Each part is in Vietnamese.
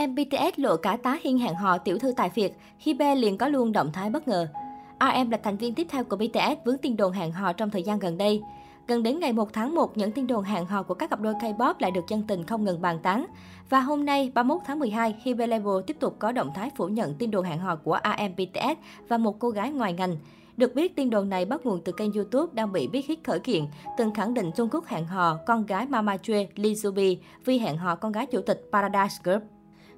RM BTS lộ cả tá hiên hẹn hò tiểu thư tài Việt, Hibe liền có luôn động thái bất ngờ. RM là thành viên tiếp theo của BTS vướng tin đồn hẹn hò trong thời gian gần đây. Gần đến ngày 1 tháng 1, những tin đồn hẹn hò của các cặp đôi K-pop lại được dân tình không ngừng bàn tán. Và hôm nay, 31 tháng 12, Hibe Label tiếp tục có động thái phủ nhận tin đồn hẹn hò của RM BTS và một cô gái ngoài ngành. Được biết, tin đồn này bắt nguồn từ kênh YouTube đang bị biết hít khởi kiện, từng khẳng định Jungkook hẹn hò con gái Mama Chue Lee Zubi vì hẹn hò con gái chủ tịch Paradise Group.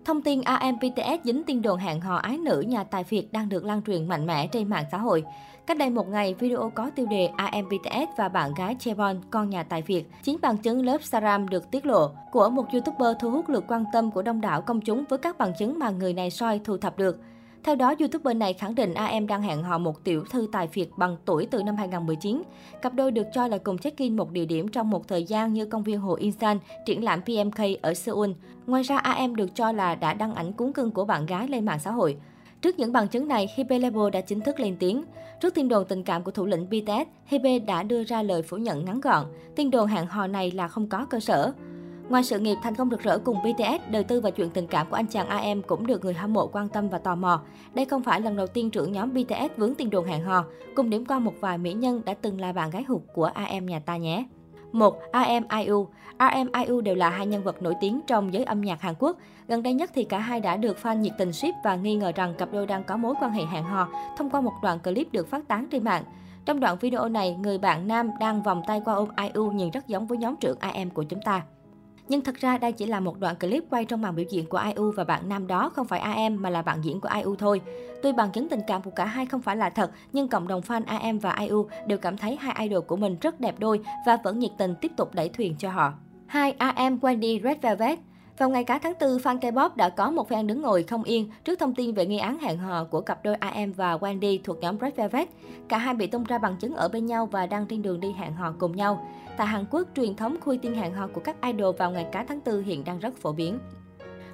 Thông tin AMPTS dính tin đồn hẹn hò ái nữ nhà tài Việt đang được lan truyền mạnh mẽ trên mạng xã hội. Cách đây một ngày, video có tiêu đề AMPTS và bạn gái Chebon, con nhà tài Việt. Chính bằng chứng lớp Saram được tiết lộ của một YouTuber thu hút lượt quan tâm của đông đảo công chúng với các bằng chứng mà người này soi thu thập được. Theo đó, YouTuber này khẳng định AM đang hẹn hò một tiểu thư tài phiệt bằng tuổi từ năm 2019. Cặp đôi được cho là cùng check-in một địa điểm trong một thời gian như công viên Hồ Insan, triển lãm PMK ở Seoul. Ngoài ra, AM được cho là đã đăng ảnh cuốn cưng của bạn gái lên mạng xã hội. Trước những bằng chứng này, Hebe Label đã chính thức lên tiếng. Trước tin đồn tình cảm của thủ lĩnh BTS, Hebe đã đưa ra lời phủ nhận ngắn gọn. Tin đồn hẹn hò này là không có cơ sở. Ngoài sự nghiệp thành công rực rỡ cùng BTS, đời tư và chuyện tình cảm của anh chàng AM cũng được người hâm mộ quan tâm và tò mò. Đây không phải lần đầu tiên trưởng nhóm BTS vướng tin đồn hẹn hò, cùng điểm qua một vài mỹ nhân đã từng là bạn gái hụt của AM nhà ta nhé. 1. RM IU RM IU đều là hai nhân vật nổi tiếng trong giới âm nhạc Hàn Quốc. Gần đây nhất thì cả hai đã được fan nhiệt tình ship và nghi ngờ rằng cặp đôi đang có mối quan hệ hẹn hò thông qua một đoạn clip được phát tán trên mạng. Trong đoạn video này, người bạn nam đang vòng tay qua ôm IU nhìn rất giống với nhóm trưởng AM của chúng ta. Nhưng thật ra đây chỉ là một đoạn clip quay trong màn biểu diễn của IU và bạn nam đó không phải AM mà là bạn diễn của IU thôi. Tuy bằng chứng tình cảm của cả hai không phải là thật, nhưng cộng đồng fan AM và IU đều cảm thấy hai idol của mình rất đẹp đôi và vẫn nhiệt tình tiếp tục đẩy thuyền cho họ. 2. AM Wendy Red Velvet vào ngày cá tháng 4, fan K-pop đã có một fan đứng ngồi không yên trước thông tin về nghi án hẹn hò của cặp đôi AM và Wendy thuộc nhóm Red Velvet. Cả hai bị tung ra bằng chứng ở bên nhau và đang trên đường đi hẹn hò cùng nhau. Tại Hàn Quốc, truyền thống khui tiên hẹn hò của các idol vào ngày cá tháng 4 hiện đang rất phổ biến.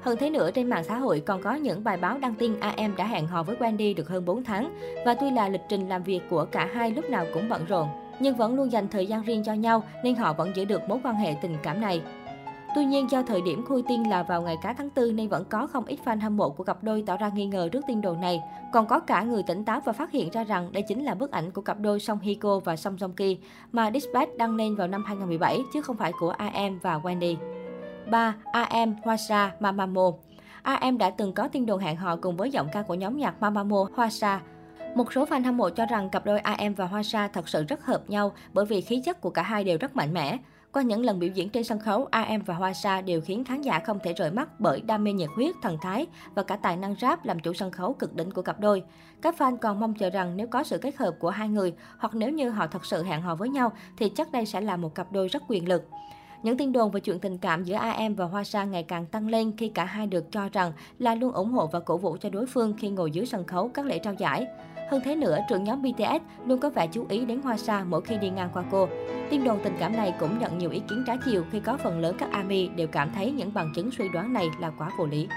Hơn thế nữa, trên mạng xã hội còn có những bài báo đăng tin AM đã hẹn hò với Wendy được hơn 4 tháng. Và tuy là lịch trình làm việc của cả hai lúc nào cũng bận rộn, nhưng vẫn luôn dành thời gian riêng cho nhau nên họ vẫn giữ được mối quan hệ tình cảm này. Tuy nhiên, do thời điểm khui tiên là vào ngày cá tháng 4 nên vẫn có không ít fan hâm mộ của cặp đôi tỏ ra nghi ngờ trước tin đồn này. Còn có cả người tỉnh táo và phát hiện ra rằng đây chính là bức ảnh của cặp đôi Song Hye Kyo và Song Joong Ki mà Dispatch đăng lên vào năm 2017 chứ không phải của AM và Wendy. 3. AM Hwasa Mamamoo AM đã từng có tin đồn hẹn hò cùng với giọng ca của nhóm nhạc Mamamoo Hwasa. Một số fan hâm mộ cho rằng cặp đôi AM và Hwasa thật sự rất hợp nhau bởi vì khí chất của cả hai đều rất mạnh mẽ. Qua những lần biểu diễn trên sân khấu, AM và Hoa Sa đều khiến khán giả không thể rời mắt bởi đam mê nhiệt huyết, thần thái và cả tài năng rap làm chủ sân khấu cực đỉnh của cặp đôi. Các fan còn mong chờ rằng nếu có sự kết hợp của hai người hoặc nếu như họ thật sự hẹn hò với nhau thì chắc đây sẽ là một cặp đôi rất quyền lực. Những tin đồn về chuyện tình cảm giữa AM và Hoa Sa ngày càng tăng lên khi cả hai được cho rằng là luôn ủng hộ và cổ vũ cho đối phương khi ngồi dưới sân khấu các lễ trao giải. Hơn thế nữa, trưởng nhóm BTS luôn có vẻ chú ý đến Hoa Sa mỗi khi đi ngang qua cô. Tin đồn tình cảm này cũng nhận nhiều ý kiến trái chiều khi có phần lớn các ARMY đều cảm thấy những bằng chứng suy đoán này là quá vô lý.